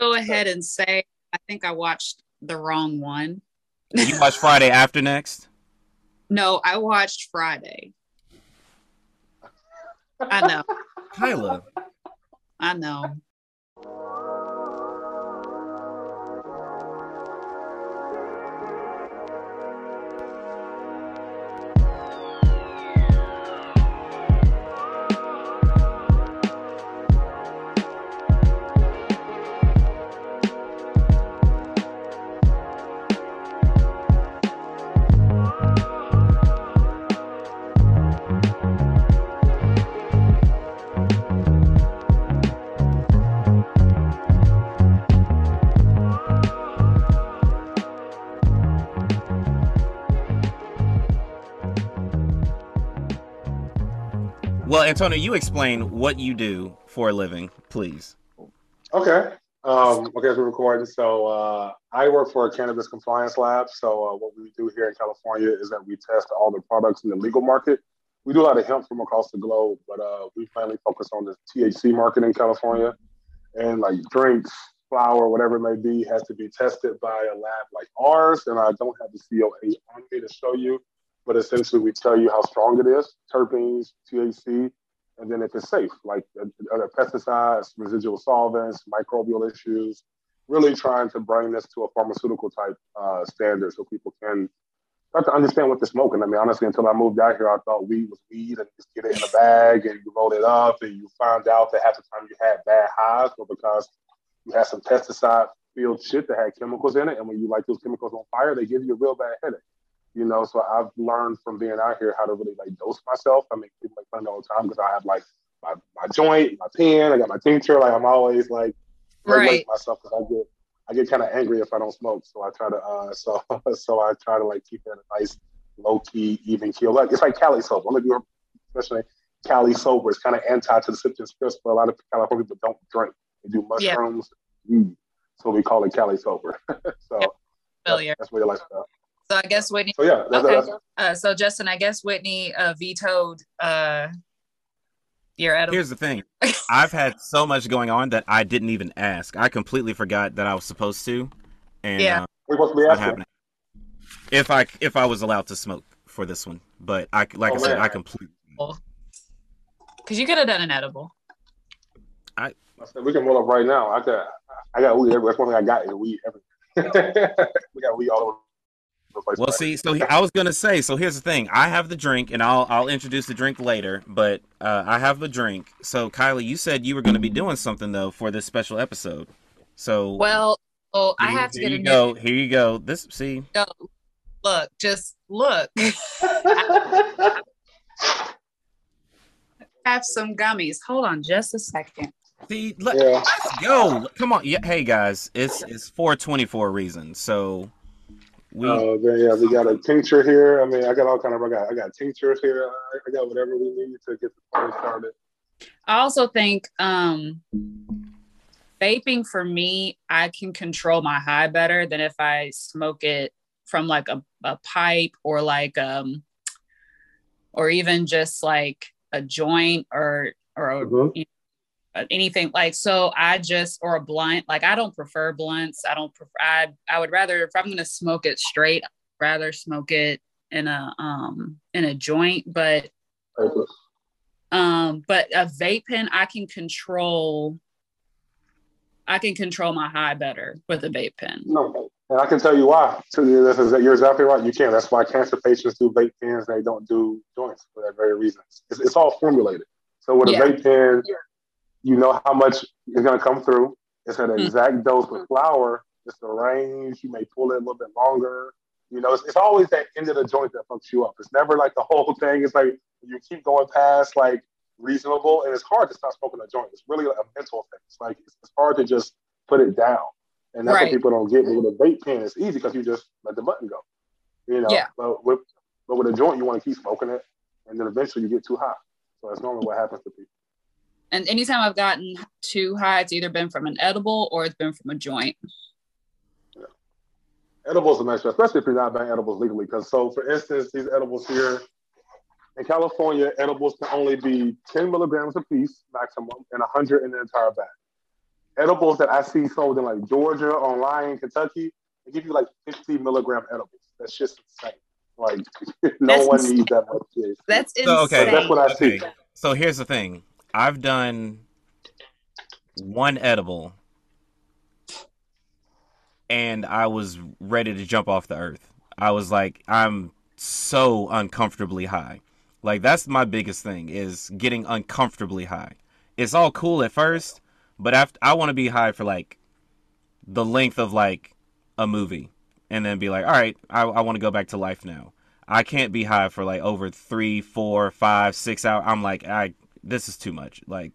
go ahead and say I think I watched the wrong one. Did you watched Friday after next? No, I watched Friday. I know. Kyla. I know. Well, Antonio, you explain what you do for a living, please. Okay. Um, okay, so we're recording. So uh, I work for a cannabis compliance lab. So uh, what we do here in California is that we test all the products in the legal market. We do a lot of hemp from across the globe, but uh, we mainly focus on the THC market in California. And like drinks, flower, whatever it may be, has to be tested by a lab like ours. And I don't have the COA on me to show you, but essentially we tell you how strong it is, terpenes, THC, and then if it's safe, like other pesticides, residual solvents, microbial issues, really trying to bring this to a pharmaceutical type uh, standard so people can start to understand what they're smoking. I mean, honestly, until I moved out here, I thought weed was weed and just get it in a bag and you roll it up and you find out that half the time you had bad highs or because you had some pesticide filled shit that had chemicals in it. And when you light those chemicals on fire, they give you a real bad headache you know. So I've learned from being out here how to really like dose myself. I mean, people make fun all the time because I have like my, my joint, my pen, I got my tincture. Like I'm always like right myself because I get I get kind of angry if I don't smoke. So I try to uh so so I try to like keep it a nice low key even keel. Like it's like Cali sober. I'm you especially Cali sober. It's kind of anti to the symptoms crisp, but a lot of California people don't drink. They do mushrooms, yep. so we call it Cali sober. so yep. that's, that's what you like stuff. So I guess Whitney. So yeah. That's, okay. That's, uh, so Justin, I guess Whitney uh, vetoed uh, your edible. Here's the thing. I've had so much going on that I didn't even ask. I completely forgot that I was supposed to. And yeah. Uh, We're supposed to be asking. If I if I was allowed to smoke for this one, but I like oh, I said, man. I completely. Because you could have done an edible. I. I said we can roll up right now. I got I got weed. That's one thing I got is weed. Everything. we got weed all over well, see, so he, I was gonna say. So here's the thing: I have the drink, and I'll I'll introduce the drink later. But uh, I have the drink. So Kylie, you said you were gonna be doing something though for this special episode. So well, oh, I have to get a go. Here you go. This see. Go. Look, just look. have some gummies. Hold on, just a second. See, let, us go. Come on, yeah. Hey guys, it's it's 420 for a reason. So we, uh, yeah, we got a tincture here. I mean, I got all kind of. I got I got tinctures here. I got whatever we need to get the party started. I also think um, vaping for me, I can control my high better than if I smoke it from like a, a pipe or like um or even just like a joint or or mm-hmm. you anything like so i just or a blunt like i don't prefer blunts. I don't prefer i i would rather if i'm going to smoke it straight I'd rather smoke it in a um in a joint but um but a vape pen i can control i can control my high better with a vape pen. No and i can tell you why. This is that you're exactly right. You can't. that's why cancer patients do vape pens. They don't do joints for that very reason. It's, it's all formulated. So with a vape pen yeah you know how much is going to come through. It's an mm-hmm. exact dose with flower. It's the range. You may pull it a little bit longer. You know, it's, it's, always that end of the joint that fucks you up. It's never like the whole thing. It's like you keep going past like reasonable, and it's hard to stop smoking a joint. It's really a mental thing. It's like it's, it's hard to just put it down, and that's right. what people don't get. But with a vape pen, it's easy because you just let the button go. You know, yeah. but with but with a joint, you want to keep smoking it, and then eventually you get too hot. So that's normally what happens to people. And anytime I've gotten too high, it's either been from an edible or it's been from a joint. Yeah. Edibles are nice, especially if you're not buying edibles legally. Because so, for instance, these edibles here in California, edibles can only be 10 milligrams a piece maximum and 100 in the entire bag. edibles that I see sold in like Georgia, online, Kentucky, they give you like 50 milligram edibles. That's just insane. Like no That's one insane. needs that much. That's insane. So, okay. That's what I Okay. see. So here's the thing. I've done one edible and I was ready to jump off the earth. I was like, I'm so uncomfortably high. Like that's my biggest thing is getting uncomfortably high. It's all cool at first, but after I want to be high for like the length of like a movie and then be like, all right, I, I want to go back to life now. I can't be high for like over three, four, five, six hours. I'm like, I this is too much. Like,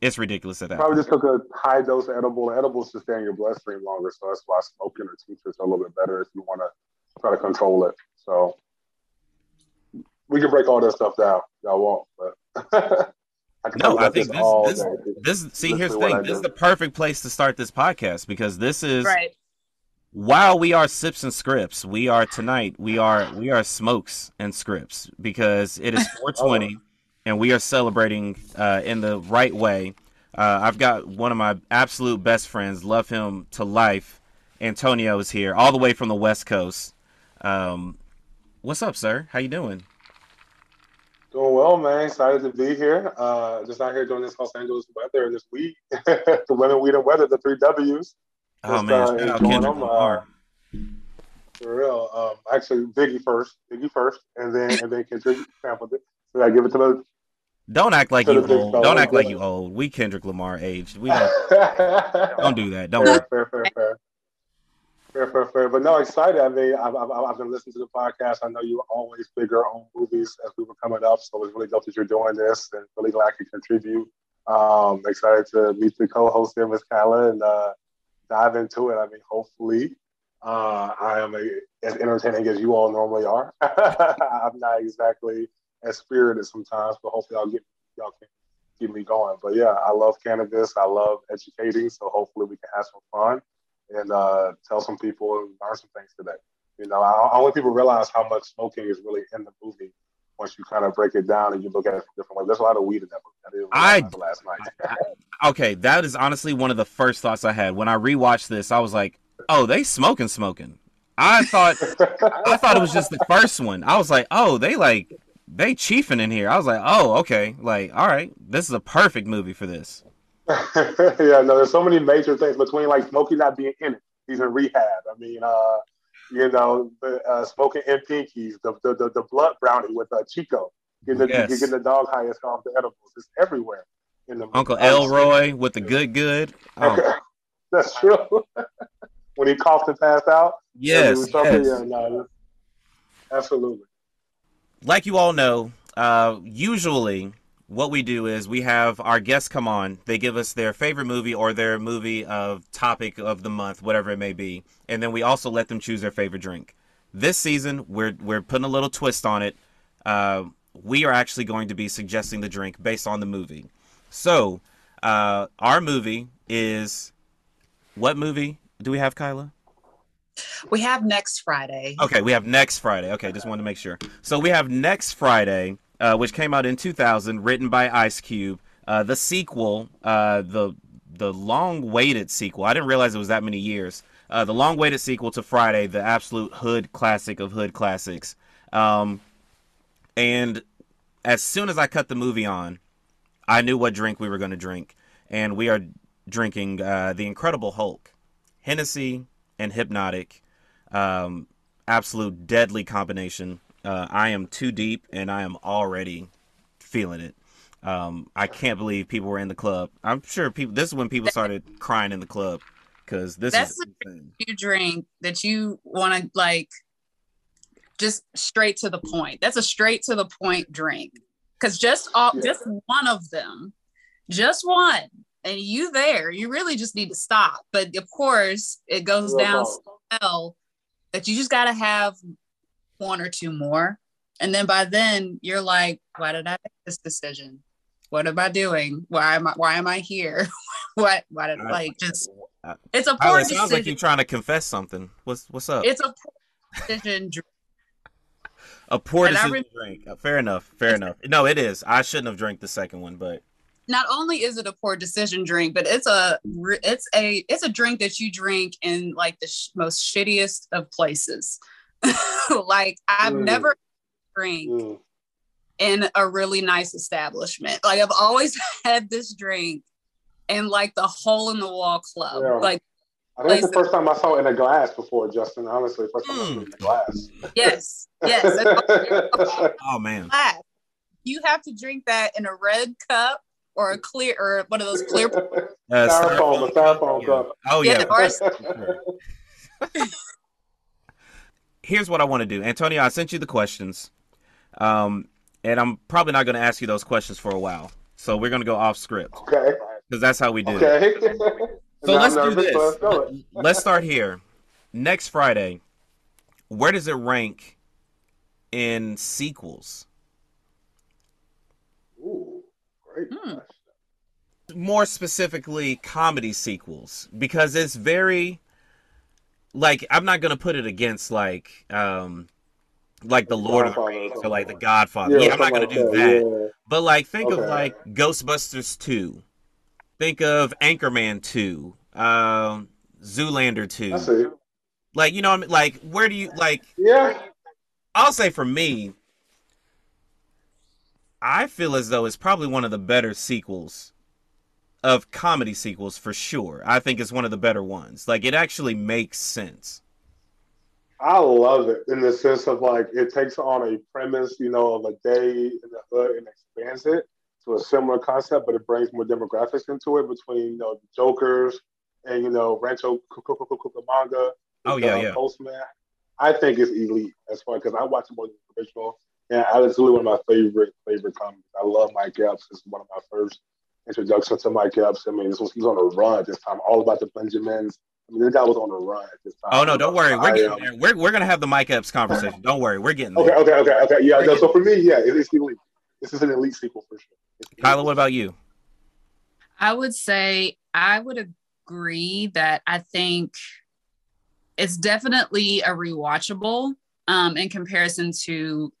it's ridiculous at that. Probably just took a high dose of edible. Edibles to stay in your bloodstream longer, so that's why smoking or tinctures are a little bit better if you want to try to control it. So we can break all that stuff down. Y'all won't, but I No, I think this this- all this- day. This see, here's the thing. This is the perfect place to start this podcast because this is right. while we are sips and scripts, we are tonight. We are we are smokes and scripts because it is 420, and we are celebrating uh, in the right way. Uh, I've got one of my absolute best friends, love him to life. Antonio is here, all the way from the West Coast. Um, what's up, sir? How you doing? Doing well, man. Excited to be here. Uh, just out here doing this Los Angeles weather and this week. the women, weed, and weather, the three W's. Oh man, uh, shout out Kendrick Lamar. uh, For real. Um, actually, Biggie first. Biggie first, and then and then Kendrick sampled it. So I give it to the. Don't act like you old. Don't act like you old. We Kendrick Lamar aged. We don't, don't do that. Don't. fair, fair, fair, fair. Fair, fair, fair. But no, excited. I mean, I've, I've, I've been listening to the podcast. I know you always bigger on movies as we were coming up, so it's really dope that you're doing this, and really glad I could contribute. Um, excited to meet the co-host here, Miss Kyla, and uh, dive into it. I mean, hopefully, uh, I am a, as entertaining as you all normally are. I'm not exactly as spirited sometimes, but hopefully, I'll get y'all can keep me going. But yeah, I love cannabis. I love educating, so hopefully, we can have some fun and uh, tell some people and learn some things today. You know, I, I want people to realize how much smoking is really in the movie once you kind of break it down and you look at it from different ways. There's a lot of weed in that movie. I didn't I- last night. Okay, that is honestly one of the first thoughts I had when I rewatched this. I was like, "Oh, they smoking, smoking." I thought I thought it was just the first one. I was like, "Oh, they like they chiefing in here." I was like, "Oh, okay, like all right, this is a perfect movie for this." yeah, no, there's so many major things between like Smokey not being in it. He's in rehab. I mean, uh, you know, uh, smoking in pinkies, the, the the the blood brownie with uh, Chico, getting the, Yes. getting the dog highest off the edibles. It's everywhere in the. Uncle Elroy with the good good. Oh, That's true. when he coughed and passed out. yes, When he was talking, yes. Yeah, no, absolutely. Like you all know, uh, usually what we do is we have our guests come on. They give us their favorite movie or their movie of topic of the month, whatever it may be, and then we also let them choose their favorite drink. This season, we're we're putting a little twist on it. Uh, we are actually going to be suggesting the drink based on the movie. So, uh, our movie is what movie do we have, Kyla? We have next Friday. Okay, we have next Friday. Okay, just wanted to make sure. So we have next Friday, uh, which came out in 2000, written by Ice Cube. Uh, the sequel, uh, the the long-awaited sequel. I didn't realize it was that many years. Uh, the long-awaited sequel to Friday, the absolute hood classic of hood classics. Um, and as soon as I cut the movie on, I knew what drink we were going to drink, and we are drinking uh, the Incredible Hulk, Hennessy and Hpnotiq um, absolute deadly combination. Uh, I am too deep, and I am already feeling it. Um, I can't believe people were in the club. I'm sure people. This is when people started crying in the club because this That's is insane. You drink that you want to like just straight to the point. That's a straight to the point drink. Cause just all Yeah. just one of them, just one, and you there, you really just need to stop. But of course, it goes Real down so well that you just gotta have one or two more. And then by then you're like, why did I make this decision? What am I doing? Why am I why am I here? what why did I- like just I- it's a Tyler, poor it sounds like you're trying to confess something. What's what's up? it's a poor decision drink. a poor and decision rem- to drink. Uh, Fair enough. Fair enough. No, it is. I shouldn't have drank the second one, but not only is it a poor decision drink, but it's a it's a it's a drink that you drink in like the sh- most shittiest of places. like I've mm. never drink mm. in a really nice establishment. Like I've always had this drink in like the hole in the wall club. Yeah. Like I think it's the first time I saw it in a glass before, Justin. Honestly, first time mm. I saw it in a glass. Yes, yes. oh man. Glass. You have to drink that in a red cup or a clear or one of those clear uh, styrofoam, a styrofoam cup. Oh yeah. yeah Here's what I want to do, Antonio. I sent you the questions, um, and I'm probably not going to ask you those questions for a while. So we're going to go off script. Okay. Because that's how we do it. okay. it. So let's do this. Let's, let's start here. Next Friday, where does it rank in sequels? Ooh, great. Hmm. More specifically, comedy sequels, because it's very like I'm not gonna put it against like um like the Lord of the Rings or like the Godfather. Yeah, yeah I'm not gonna like do that. that. Yeah. But like think okay. of like Ghostbusters two. Think of Anchorman two. Um Zoolander two. Like you know I mean? like where do you like Yeah. I'll say for me, I feel as though it's probably one of the better sequels of comedy sequels for sure. I think it's one of the better ones. Like it actually makes sense. I love it in the sense of like it takes on a premise, you know, of a day in the hood and expands it to a similar concept, but it brings more demographics into it between you know the Jokers and you know Rancho Cucamonga. Oh yeah, uh, yeah. Postman. I think it's elite as far because I watch more than the original. And it's really one of my favorite favorite comedies. I love Mike Epps. It's one of my first introductions to Mike Epps. I mean, this was he was on a run this time, all about the Benjamins. I mean, this guy was on a run this time. Oh no, don't worry, we're getting there. We're we're gonna have the Mike Epps conversation. Don't worry, we're getting there. Okay, okay, okay, okay. Yeah, no, so for me, yeah, it is elite. This is an elite sequel for sure. Kyla, what about you? I would say I would agree that I think it's definitely a rewatchable um, in comparison to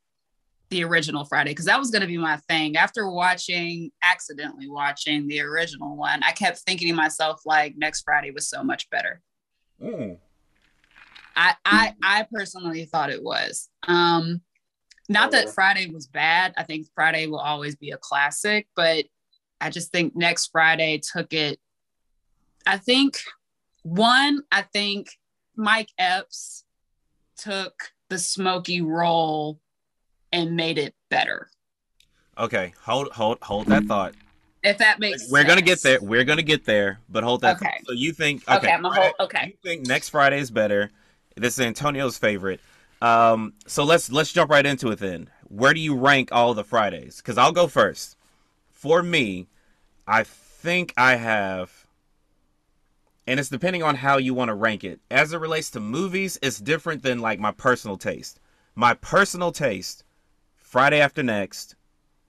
the original Friday because that was going to be my thing. After watching, accidentally watching the original one, I kept thinking to myself, like, next Friday was so much better. Mm. I, I, I personally thought it was. Um, not that Friday was bad. I think Friday will always be a classic, but I just think next Friday took it. I think one, I think Mike Epps took the smoky role and made it better. Okay, hold hold hold that thought. If that makes we're sense. gonna get there. We're gonna get there, but hold that. Okay. Thought. So you think okay? Okay, Friday, whole, okay. You think next Friday is better? This is Antonio's favorite. Um, so let's let's jump right into it then. Where do you rank all the Fridays? Because I'll go first. For me, I think I have, and it's depending on how you want to rank it. As it relates to movies, it's different than like my personal taste. My personal taste Friday after next,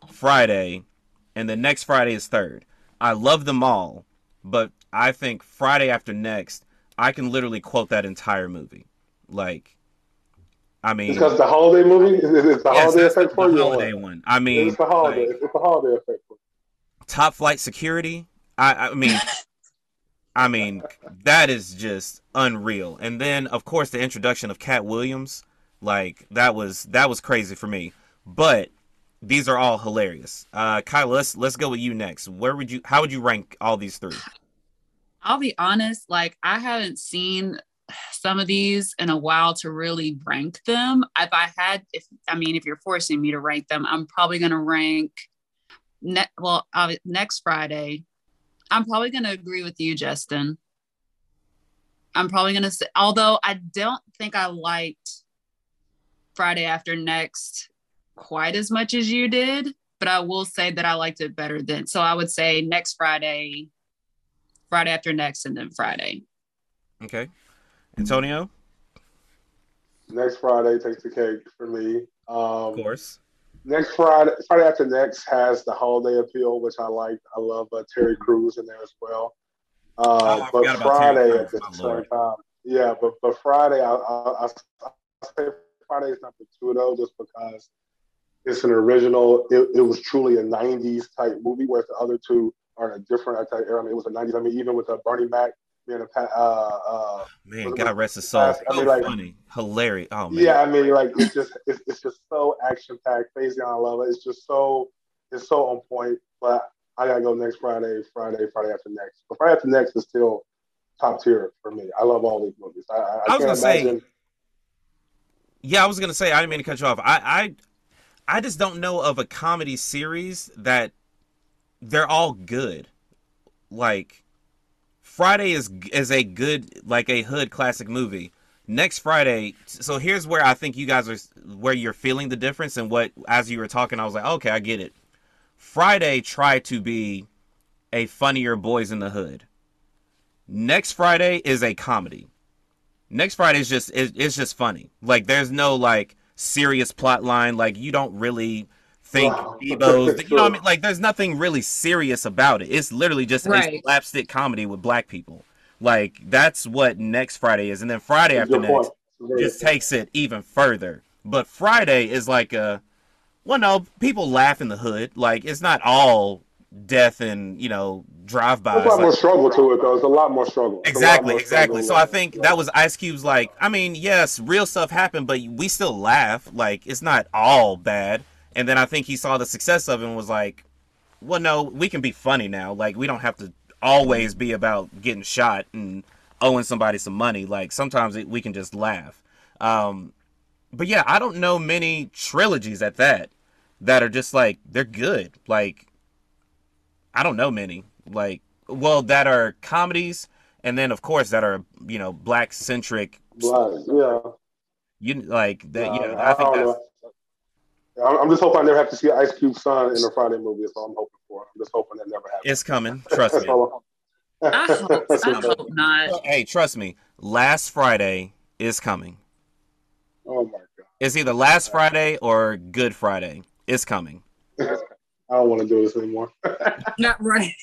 Friday, and the next Friday is third. I love them all, but I think Friday after next, I can literally quote that entire movie. Like, I mean, because the holiday movie is the yes, holiday effect for you? The holiday one. I mean, it's the holiday. Like, it's the holiday effect. For Top flight security. I, I mean, I mean that is just unreal. And then, of course, the introduction of Katt Williams. Like that was that was crazy for me but these are all hilarious. Uh, Kyle, let's let's go with you next. Where would you? How would you rank all these three? I'll be honest. Like I haven't seen some of these in a while to really rank them. If I had, if I mean, if you're forcing me to rank them, I'm probably going to rank. Ne- well, uh, next Friday, I'm probably going to agree with you, Justin. I'm probably going to say, although I don't think I liked Friday after next quite as much as you did, but I will say that I liked it better than. So I would say next Friday, Friday after next, and then Friday. Okay. Antonio? Next Friday takes the cake for me. Um, of course. Next Friday, Friday after next has the holiday appeal, which I like. I love uh, Terry Crews in there as well. Uh, oh, but Friday at the same time, yeah. But but Friday, I, I, I, I say Friday is number two though, just because it's an original. It, it was truly a '90s type movie, whereas the other two are in a different type era. I mean, it was a '90s. I mean, even with uh, Bernie Mac being a uh, uh, man, God rest his soul. I mean, like, funny, hilarious. Oh man. Yeah, I mean, like it's just it's, it's just so action packed. Faizon Love it. It's just so it's so on point. But I gotta go next Friday, Friday, Friday after next. But Friday after next is still top tier for me. I love all these movies. I, I, I was gonna imagine... say. Yeah, I was gonna say I didn't mean to cut you off. I I, I just don't know of a comedy series that they're all good. Like Friday is is a good like a hood classic movie. Next Friday, so here's where I think you guys are where you're feeling the difference and what as you were talking I was like, "Okay, I get it." Friday tried to be a funnier boys in the hood. Next Friday is a comedy. Next Friday is just it, it's just funny. Like there's no like serious plot line. Like you don't really think wow. Debo's. You know what I mean? Like there's nothing really serious about it. It's literally just right. a slapstick comedy with black people. Like that's what next Friday is, and then Friday after next just takes it even further. But Friday is like a well, no, people laugh in the hood. Like it's not all death and you know drive by. There's a lot like, more struggle to it though. It's a lot more struggle. Exactly, more exactly. Struggle. So I think that was Ice Cube's like. I mean, yes, real stuff happened, but we still laugh. Like it's not all bad. And then I think he saw the success of it and was like, well, no, we can be funny now. Like we don't have to always be about getting shot and owing somebody some money. Like sometimes it, we can just laugh. Um, but yeah, I don't know many trilogies at that that are just like they're good. Like I don't know many. Like well, that are comedies, and then of course that are you know black centric. yeah. You like that? You know, I, I think that's. Know. I'm just hoping I never have to see Ice Cube's son in a Friday movie. That's all I'm hoping for. I'm just hoping that never happens. It's coming. Trust me. I hope, I hope not. Hey, trust me. Last Friday is coming. Oh my god! It's either last Friday or Good Friday. It's coming. I don't want to do this anymore. Not right.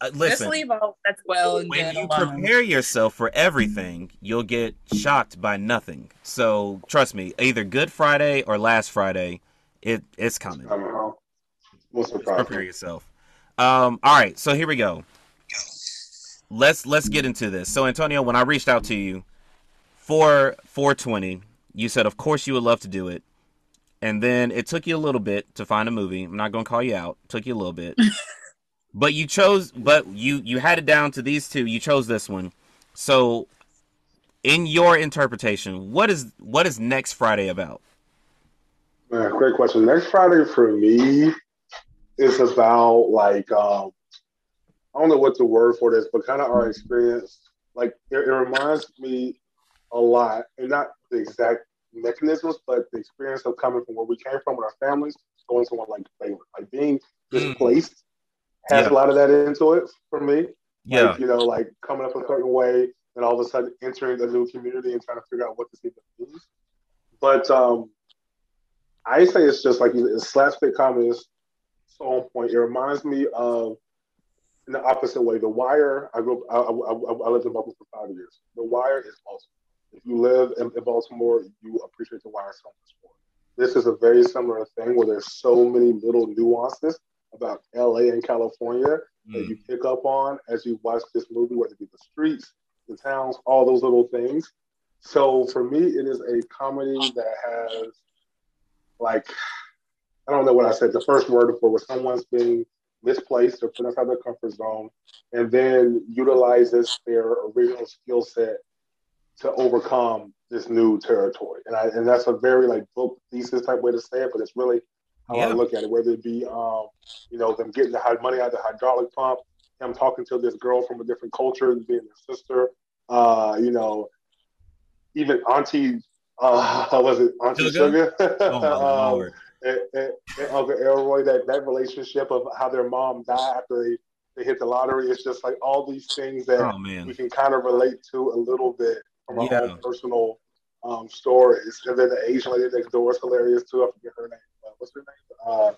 Uh, listen, Just leave all that's well and when you alone. prepare yourself for everything, you'll get shocked by nothing. So trust me, either Good Friday or Last Friday, it it's coming. Prepare yourself. Um, all right, so here we go. Let's let's get into this. So Antonio, when I reached out to you for 420, you said of course you would love to do it and then it took you a little bit to find a movie. I'm not going to call you out. It took you a little bit. but you chose but you you had it down to these two. You chose this one. So in your interpretation, what is what is next Friday about? Man, great question. Next Friday for me is about like um I don't know what the word for this, but kind of our experience. Like it, it reminds me a lot, and not the exact mechanisms, but the experience of coming from where we came from with our families, going somewhere like Baylor, like being displaced, mm. has yeah. a lot of that into it for me. Yeah, like, you know, like coming up a certain way, and all of a sudden entering a new community and trying to figure out what this even means. But um, I say it's just like it's slapstick comedy is so on point. It reminds me of in the opposite way. The Wire. I grew up. I, I, I lived in Buffalo for five years. The Wire is awesome. If you live in, in Baltimore, you appreciate the wire so much more. This is a very similar thing where there's so many little nuances about LA and California mm. that you pick up on as you watch this movie, whether it be the streets, the towns, all those little things. So for me, it is a comedy that has like I don't know what I said. The first word for where someone's being misplaced or put outside their comfort zone, and then utilizes their original skill set to overcome this new territory. And I and that's a very like book thesis type way to say it, but it's really how yeah. I look at it. Whether it be um, you know, them getting the money out of the hydraulic pump, him talking to this girl from a different culture, and being their sister, uh, you know, even Auntie uh was it Auntie Sugar? Sugar? Oh, um, and, and, and Uncle Elroy, that that relationship of how their mom died after they, they hit the lottery. It's just like all these things that oh, we can kind of relate to a little bit from our yeah. own personal um, stories. And then the Asian lady next door is hilarious too. I forget her name. Uh, what's her name? Uh,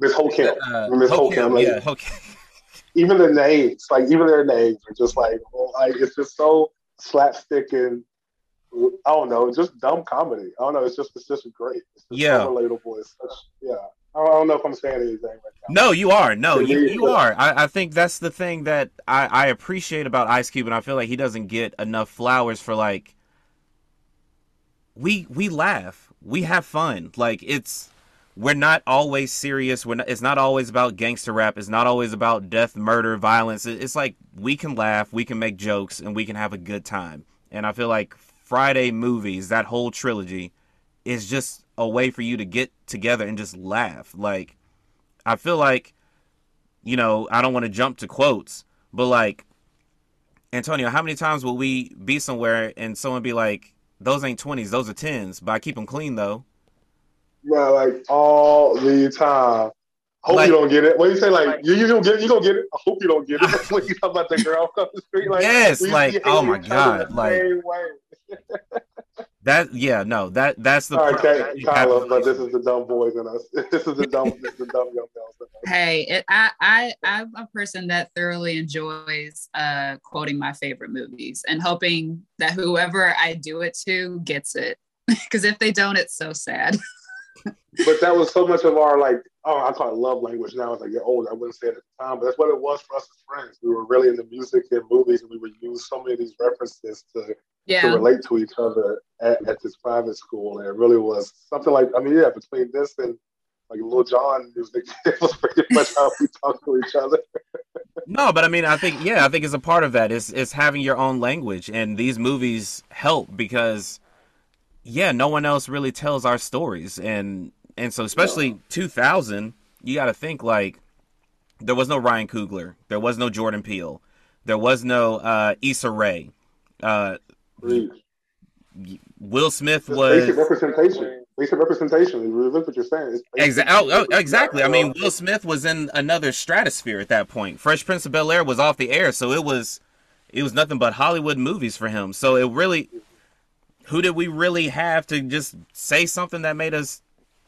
Miss Hokim. Uh, Miss Hokim. Like, yeah, Hokim. even the names, like even their names are just like, well, like it's just so slapstick and I don't know, just dumb comedy. I don't know. It's just it's just great. It's just Yeah. so relatable. It's such yeah. I don't, know if I'm saying anything right now. No, you are. No, you, you uh, are. I, I think that's the thing that I, I appreciate about Ice Cube, and I feel like he doesn't get enough flowers for like. We we laugh, we have fun. Like it's, we're not always serious. We're not, it's not always about gangster rap. It's not always about death, murder, violence. It's like we can laugh, we can make jokes, and we can have a good time. And I feel like Friday movies, that whole trilogy, is just a way for you to get together and just laugh. Like I feel like, you know, I don't want to jump to quotes, but like, Antonio, how many times will we be somewhere and someone be like, "Those ain't twenties, those are tens, but I keep them clean though." Bro, like all the time. Hope Like- you don't get it. What do you say like you you gonna get it, you gonna get it. I hope you don't get it. when you talk about the girl off the street, like Yes, we like, oh my God, like- same way. That yeah, no, that that's the All right, perfect Ky- Kyla, but this is the dumb boys in us. This is the dumb, this is the dumb young girls. Hey, it, I, I, I'm a person that thoroughly enjoys uh, quoting my favorite movies and hoping that whoever I do it to gets it. Because if they don't, it's so sad. But that was so much of our like, oh, I call it love language now. As I get older, I wouldn't say it at the time, but that's what it was for us as friends. We were really into music and movies, and we would use so many of these references to, to relate to each other at, at this private school. And it really was something like, I mean, yeah, between this and like Lil Jon music, it was pretty much how we talk to each other. No, but I mean, I think yeah, I think it's a part of that. Is is having your own language, and these movies help because, yeah, no one else really tells our stories, and and so especially two thousand, you got to think like, there was no Ryan Coogler, there was no Jordan Peele, there was no uh, Issa Rae, uh, Really. Will Smith was basic representation. Basic representation. Look what you're saying. Exactly. Oh, oh, exactly. I mean, Will Smith was in another stratosphere at that point. Fresh Prince of Bel Air was off the air, so it was, it was nothing but Hollywood movies for him. So it really, who did we really have to just say something that made us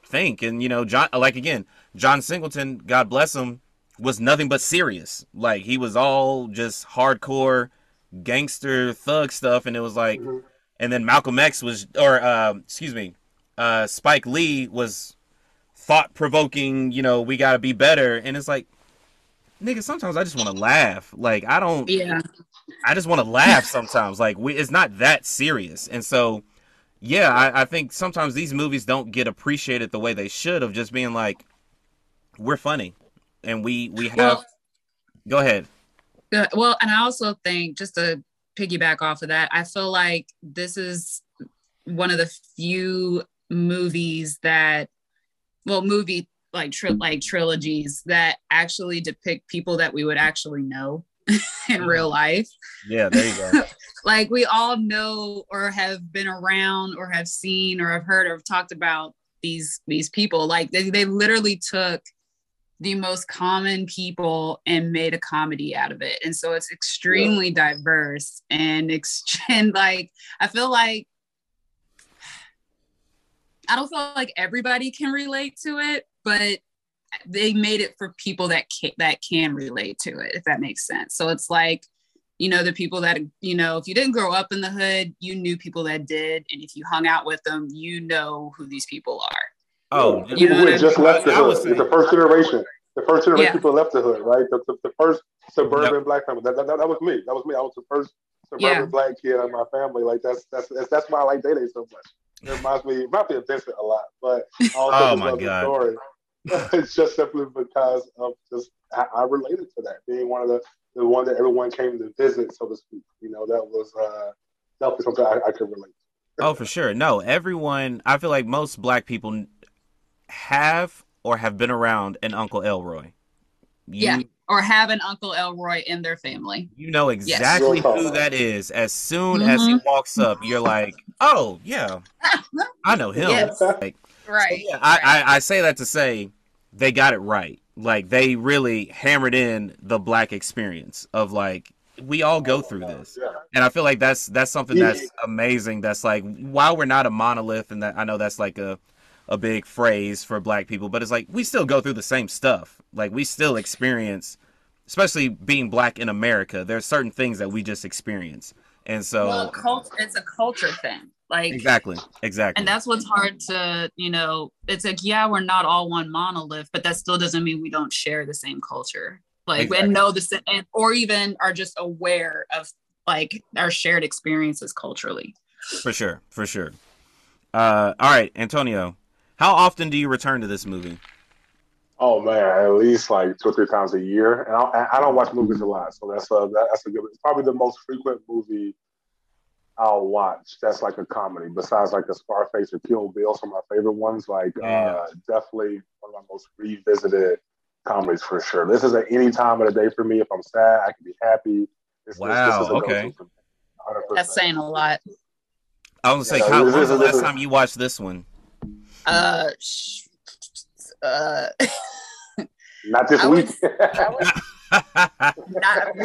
think? And you know, John, like again, John Singleton, God bless him, was nothing but serious. Like he was all just hardcore gangster thug stuff, and it was like, Mhm. and then Malcolm X was, or uh, excuse me, uh, Spike Lee was thought provoking, you know, we got to be better. And it's like, nigga, sometimes I just want to laugh. Like, I don't, Yeah. I just want to laugh sometimes. Like, we, it's not that serious. And so, yeah, I, I think sometimes these movies don't get appreciated the way they should of just being like, we're funny. And we, we have, Well, go ahead. Good. Well, and I also think just to piggyback off of that, I feel like this is one of the few movies that, well, movie like tri- like trilogies that actually depict people that we would actually know in real mm-hmm. life. Yeah, there you go. Like we all know or have been around or have seen or have heard or have talked about these these people. Like they, they literally took the most common people and made a comedy out of it. And so it's extremely diverse and, ex- and like I feel like I don't feel like everybody can relate to it, but they made it for people that can, that can relate to it, if that makes sense. So it's like, you know, the people that, you know, if you didn't grow up in the hood, you knew people that did. And if you hung out with them, you know who these people are. Oh, people you know who had just left the hood. It's the first generation. The first generation Yeah. people left the hood, right? The, the, the first suburban Yep. black family. That, that, that was me. That was me. I was the first suburban Yeah. black kid in my family. Like that's that's that's, that's why I like Day Day so much. It reminds me, reminds me of Vincent a lot, but also Oh, my love the God. story. it's just simply because of just I, I related to that being one of the the one that everyone came to visit, so to speak. You know, that was uh, definitely something I, I could relate. to. Oh, for sure. No, everyone. I feel like most black people have or have been around an Uncle Elroy. You, Yeah. Or have an Uncle Elroy in their family. You know exactly Real talk. who that is. As soon as he mm-hmm. walks up, you're like, "Oh yeah, I know him." Yes. Like, Right. yeah, I, I I say that to say they got it right. Like they really hammered in the black experience of like we all go through this. Yeah. And I feel like that's that's something that's amazing. That's like while we're not a monolith, and that I know that's like a a big phrase for black people, but it's like we still go through the same stuff. Like we still experience, especially being black in America. There's certain things that we just experience, And so well, cult- it's a culture thing. Like exactly, exactly. And that's what's hard to, you know, it's like, yeah, we're not all one monolith, but that still doesn't mean we don't share the same culture. Like exactly. and know the same or even are just aware of like our shared experiences culturally. For sure, for sure. Uh all right, Antonio. How often do you return to this movie? Oh man, at least like two or three times a year, and I, I don't watch movies a lot, so that's a that's a good. It's probably the most frequent movie I'll watch. That's like a comedy. Besides like the Scarface or Kill Bill, some of my favorite ones. Like yeah. uh, definitely one of my most revisited comedies for sure. This is at any time of the day for me. If I'm sad, I can be happy. This, wow. This, this okay. That's saying a lot. I was gonna say, yeah, when was the last time you watched this one? Uh, uh not this week. not,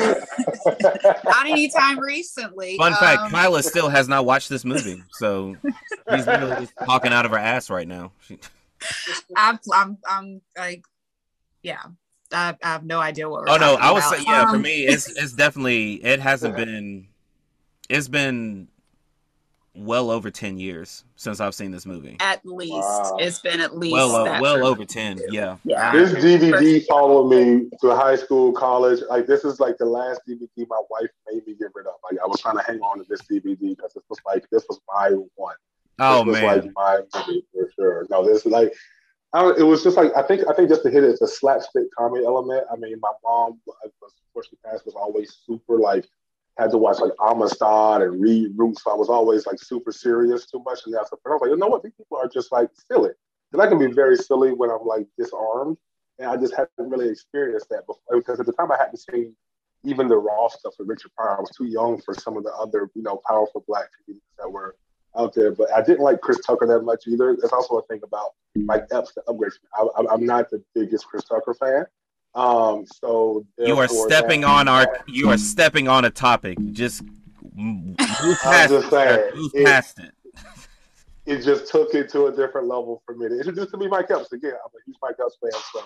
not anytime recently. Fun fact: um, Kyla still has not watched this movie, so he's really talking out of her ass right now. I'm, I'm, I'm like, yeah. I, I have no idea what. oh no, I would say yeah. Um, for me, it's it's definitely it hasn't been. It's been well over 10 years since I've seen this movie. At least. Wow. It's been at least well, uh, well over 10. Yeah. Yeah. This DVD followed me to high school, college. Like this is like the last DVD my wife made me get rid of. Like I was trying to hang on to this DVD because this was like this was my one. Oh this man. was like my movie for sure. No, this is like I, it was just like I think I think just to hit it, it's a slapstick comedy element. I mean, my mom, before she passed, was always super like had to watch like Amistad and read Roots. So I was always like super serious too much. And that's the I was like, you know what? These people are just like silly. And I can be very silly when I'm like disarmed. And I just hadn't really experienced that before because at the time I hadn't seen even the raw stuff with Richard Pryor. I was too young for some of the other, you know, powerful black comedians that were out there. But I didn't like Chris Tucker that much either. There's also a thing about Mike Epps, the upgrade. I, I'm not the biggest Chris Tucker fan. Um, so you are stepping that, on our you are stepping on a topic. Just move past, just saying, move it, past it. It just took it to a different level for me. It just to be Mike Epps again. I'm a huge Mike Epps fan, so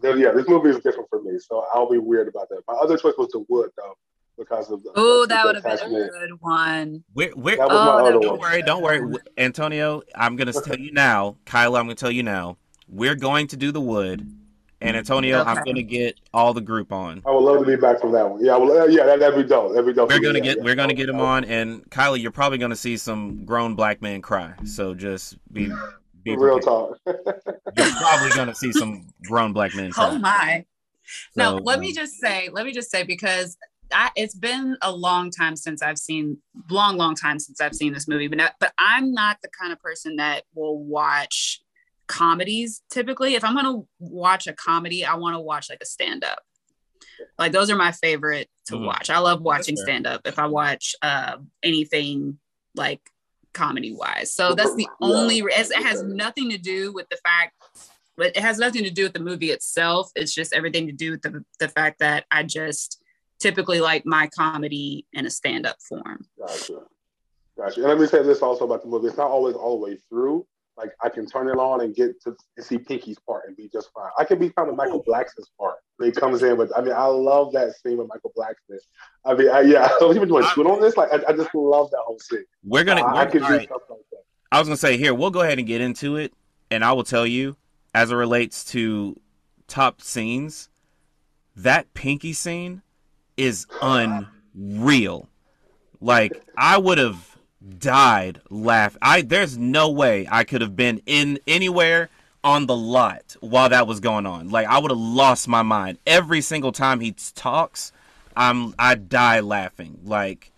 then, yeah, this movie is different for me. So I'll be weird about that. My other choice was The Wood, though because of the. Oh, that would have been a good one. We're, we're, oh, don't one. worry, don't worry, Antonio. I'm gonna tell you now, Kyla. I'm gonna tell you now. We're going to do the wood, and Antonio, okay. I'm gonna get all the group on. I would love to be back from that one. Yeah, well, uh, yeah, that, that'd be dope. That'd be dope. We're gonna get, yeah, we're gonna get him on, and Kylie, you're probably gonna see some grown black men cry. So just be, be real talk. you're probably gonna see some grown black men. Cry. Oh my! So, now let um, me just say, let me just say because I, it's been a long time since I've seen long, long time since I've seen this movie, but not, but I'm not the kind of person that will watch comedies typically. If I'm going to watch a comedy, I want to watch like a stand up. Like those are my favorite to mm-hmm. watch. I love watching stand up if I watch uh, anything like comedy wise. So that's the only it has nothing to do with the fact but it has nothing to do with the movie itself. It's just everything to do with the, the fact that I just typically like my comedy in a stand-up form. Gotcha. Gotcha. And let me say this also about the movie. It's not always all the way through like I can turn it on and get to see Pinky's part and be just fine. I can be kind of Michael Blackson's part when he comes in, but I mean, I love that scene with Michael Blackson. I mean, I, yeah, I was even doing shoot on this. Like, I, I, just love that whole scene. We're gonna. Uh, we're, I can do right. stuff like that. I was gonna say here, we'll go ahead and get into it, and I will tell you, as it relates to top scenes, that Pinky scene is unreal. Like, I would have died laughing. I there's no way I could have been in anywhere on the lot while that was going on. Like I would have lost my mind every single time he talks. I'm I die laughing. Like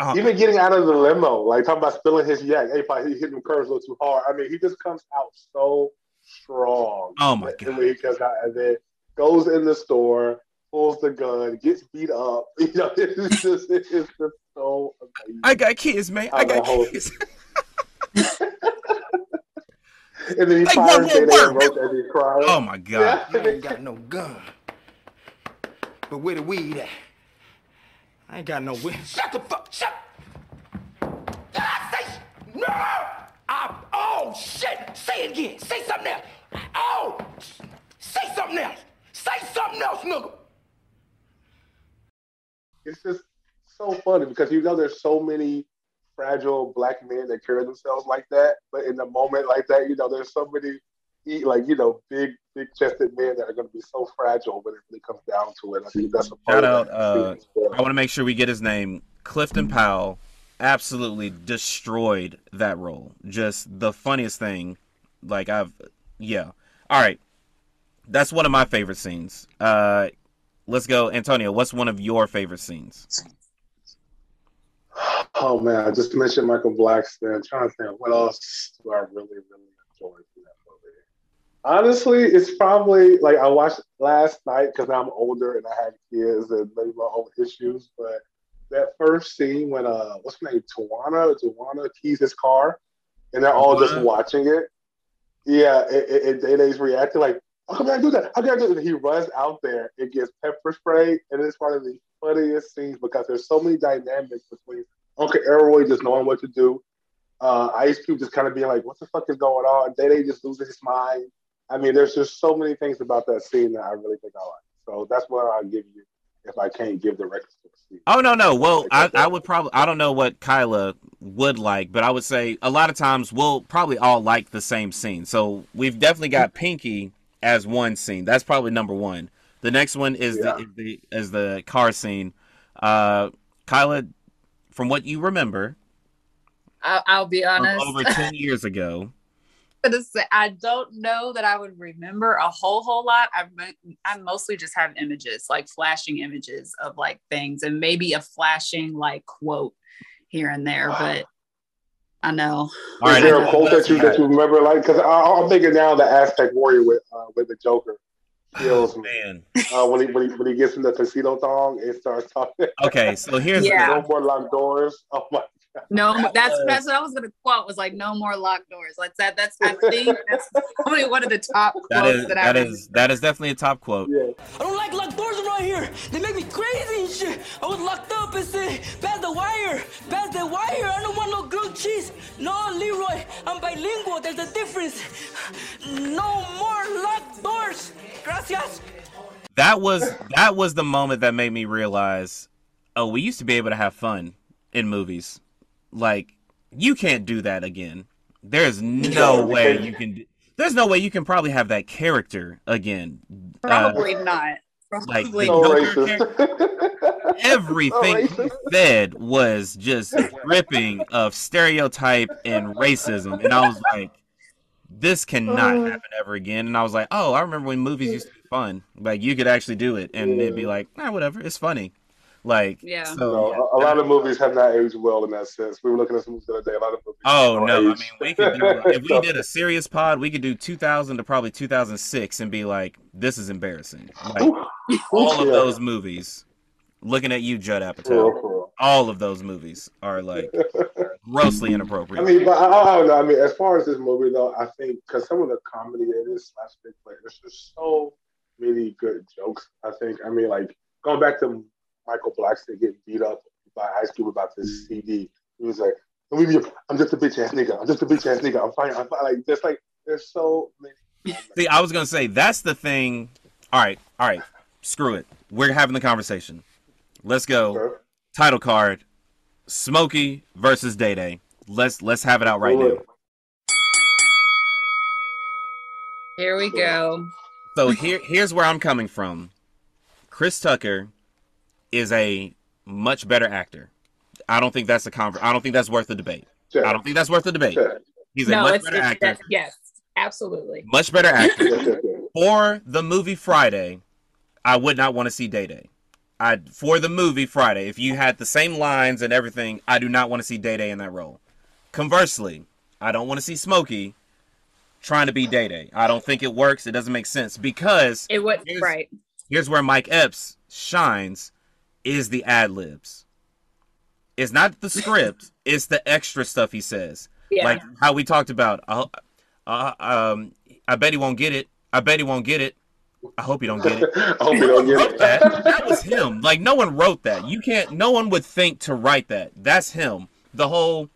uh, even getting out of the limo, like talking about spilling his yak. Hey, if he hitting the curves a little too hard. I mean, he just comes out so strong. Oh my god! He comes out and then goes in the store, pulls the gun, gets beat up. You know, it's just it's just so amazing. I got kids, man. I got kids. and then he like, fires J.D. Roach as he's crying. Oh my god! Yeah. I ain't got no gun, but where the weed at? I ain't got no weed. Shut the fuck! Shut. I say no. I, oh shit! Say it again. Say something else. Oh, say something else. Say something else, nigga. It's just so funny because you know there's so many fragile black men that carry themselves like that, but in a moment like that, you know, there's so many like you know big big chested men that are going to be so fragile when it really comes down to it. I think that's a shout out. Uh, I want to make sure we get his name, Clifton Powell. Absolutely destroyed that role. Just the funniest thing. Like I've, yeah. All right, that's one of my favorite scenes. Uh, let's go, Antonio. What's one of your favorite scenes? Oh man, I just mentioned Michael Blackson. I'm trying to think what else do I really, really enjoy from that movie. Honestly, it's probably like I watched last night because I'm older and I have kids and maybe my own issues. But that first scene when uh, what's her name, Tawana, Tawana keys his car, and they're all just watching it. Yeah, and Day reacting like, "How can I do that? How can I do that?" He runs out there and gets pepper spray, and it's one of the funniest scenes because there's so many dynamics between Uncle Elroy just knowing what to do. Uh, Ice Cube just kind of being like, what the fuck is going on? Day Day just losing his mind. I mean, there's just so many things about that scene that I really think I like. So that's what I'll give you if I can't give the records to the scene. Oh no, no. Well, I, I would probably I don't know what Kyla would like, but I would say a lot of times we'll probably all like the same scene. So we've definitely got Pinky as one scene. That's probably number one. The next one is yeah. the, is the is the car scene. Uh, Kyla, from what you remember, I'll, I'll be honest. Over ten years ago. I don't know that I would remember a whole whole lot. I I mostly just have images, like flashing images of like things, and maybe a flashing like quote here and there. But I know. All right, Is there a quote that you that you remember? Like, because I'm thinking now the Aztec Warrior with uh, with the Joker kills me. Man. Uh, when he when he when he gets in the tuxedo thong and starts talking. Okay, so here's yeah. no more locked doors. Oh my no, that's uh, that's what I was gonna quote. Was like no more locked doors. Like that. That's I think that's probably one of the top quotes that is that, that is that is definitely a top quote. Yeah. I don't like locked doors around here. They make me crazy and shit. I was locked up and said, "Pass the wire, pass the wire." I don't want no grilled cheese. No, Leroy, I'm bilingual. There's a difference. No more locked doors. Gracias. That was that was the moment that made me realize, oh, we used to be able to have fun in movies. Like you can't do that again. There's no way you can. There's no way you can probably have that character again. Probably uh, not. Probably like no everything he said was just dripping of stereotype and racism, and I was like, "This cannot uh. happen ever again." And I was like, "Oh, I remember when movies used to be fun. Like you could actually do it, and it'd be like, ah, whatever, it's funny." Like, yeah. So no, a, a, lot of movies have not aged well in that sense. We were looking at some movies the other day. A lot of movies. Oh no! Aged. I mean, we could do if we did a serious pod, we could do 2000 to probably 2006 and be like, this is embarrassing. Like all of those movies. Looking at you, Judd Apatow. All of those movies are like grossly inappropriate. I mean, but I, I, don't know. I mean, as far as this movie though, I think because some of the comedy in this slapstick, like there's just so many good jokes. I think. I mean, like going back to Michael Blackson getting beat up by Ice Cube about this CD. He was like, I'm just a bitch ass nigga. I'm just a bitch ass nigga. I'm fine. I'm fine. Like, just like, there's so many. See, I was going to say, that's the thing. All right. All right. Screw it. We're having the conversation. Let's go. Sure. Title card Smokey versus Day Day. Let's let's have it out right now. Here we go. So here here's where I'm coming from. Chris Tucker is a much better actor. I don't think that's a conver- I don't think that's worth the debate. Sure. I don't think that's worth the debate. Sure. He's a no, much better actor. Yes, absolutely. Much better actor. for the movie Friday, I would not want to see Day Day. I for the movie Friday, if you had the same lines and everything, I do not want to see Day Day in that role. Conversely, I don't want to see Smokey trying to be Day Day. I don't think it works. It doesn't make sense because it would right. Here's where Mike Epps shines is the ad libs. It's not the script, it's the extra stuff he says. Yeah. Like how we talked about. Uh, uh, um, I bet he won't get it. I bet he won't get it. I hope you don't get it. I hope you don't get it. That. that was him. Like no one wrote that. You can't. No one would think to write that. That's him. The whole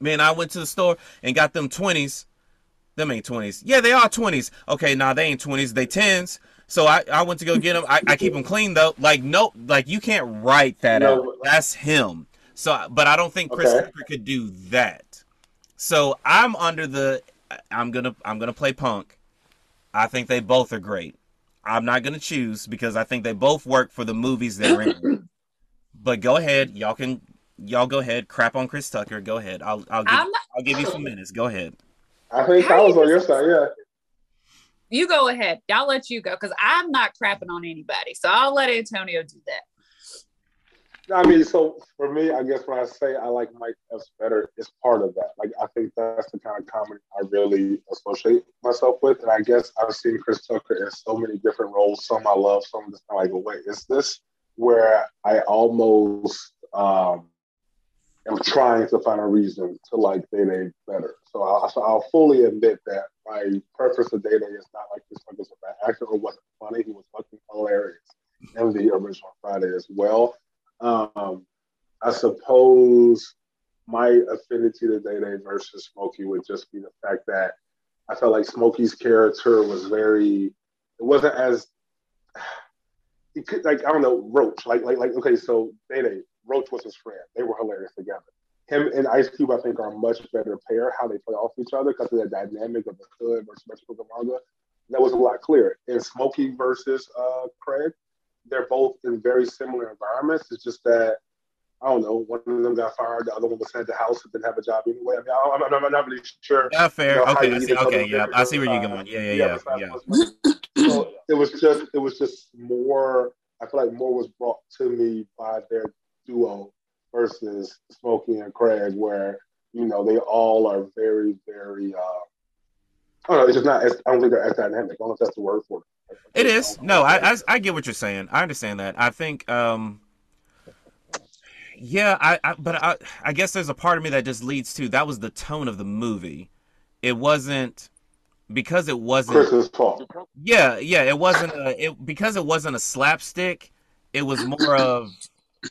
man. I went to the store and got them twenties. Them ain't twenties. Yeah, they are twenties. Okay, nah, they ain't twenties. They tens. So I, I went to go get him. I, I keep him clean though. Like no, like you can't write that No, out. That's him. So, but I don't think Chris Okay. Tucker could do that. So I'm under the. I'm gonna I'm gonna play punk. I think they both are great. I'm not gonna choose because I think they both work for the movies they're in. but go ahead, y'all can y'all go ahead. Crap on Chris Tucker. Go ahead. I'll I'll give, I'm not, I'll give you some minutes. Go ahead. I think I was on your side. Yeah. You go ahead. I'll let you go because I'm not crapping on anybody. So I'll let Antonio do that. I mean, so for me, I guess when I say I like Mike Epps better, it's part of that. Like, I think that's the kind of comedy I really associate myself with. And I guess I've seen Chris Tucker in so many different roles. Some I love, some I'm just kind of like, wait, is this where I almost um, am trying to find a reason to like Day better? So I'll, so I'll fully admit that my preference Day Day is not like Chris Tucker's a bad actor or wasn't funny. He was fucking hilarious in the original Friday as well. Um, I suppose my affinity to Day Day versus Smokey would just be the fact that I felt like Smokey's character was very, it wasn't as, he could, like, I don't know, Roach. Like, like, like, okay, so Day Day, Roach was his friend. They were hilarious together. Him and Ice Cube, I think, are a much better pair, how they play off each other because of the dynamic of the hood versus Metro Manga. That was a lot clearer. And Smokey versus uh, Craig, they're both in very similar environments. It's just that I don't know. One of them got fired. The other one was sent to house and didn't have a job anyway. I mean, I, I'm, I'm not really sure. Yeah, fair. you know, okay, I see. Okay, yeah, I see where you're going. uh, Yeah, yeah, yeah, yeah. So it was just, it was just more. I feel like more was brought to me by their duo versus Smokey and Craig, where you know they all are very, very. Uh, I don't know. It's just not. As, I don't think they're as dynamic. I don't know if that's the word for it. It is. No, I, I I get what you're saying. I understand that. I think um yeah, I, I but I I guess there's a part of me that just leads to that was the tone of the movie. It wasn't because it wasn't yeah, yeah, it wasn't a it because it wasn't a slapstick, it was more of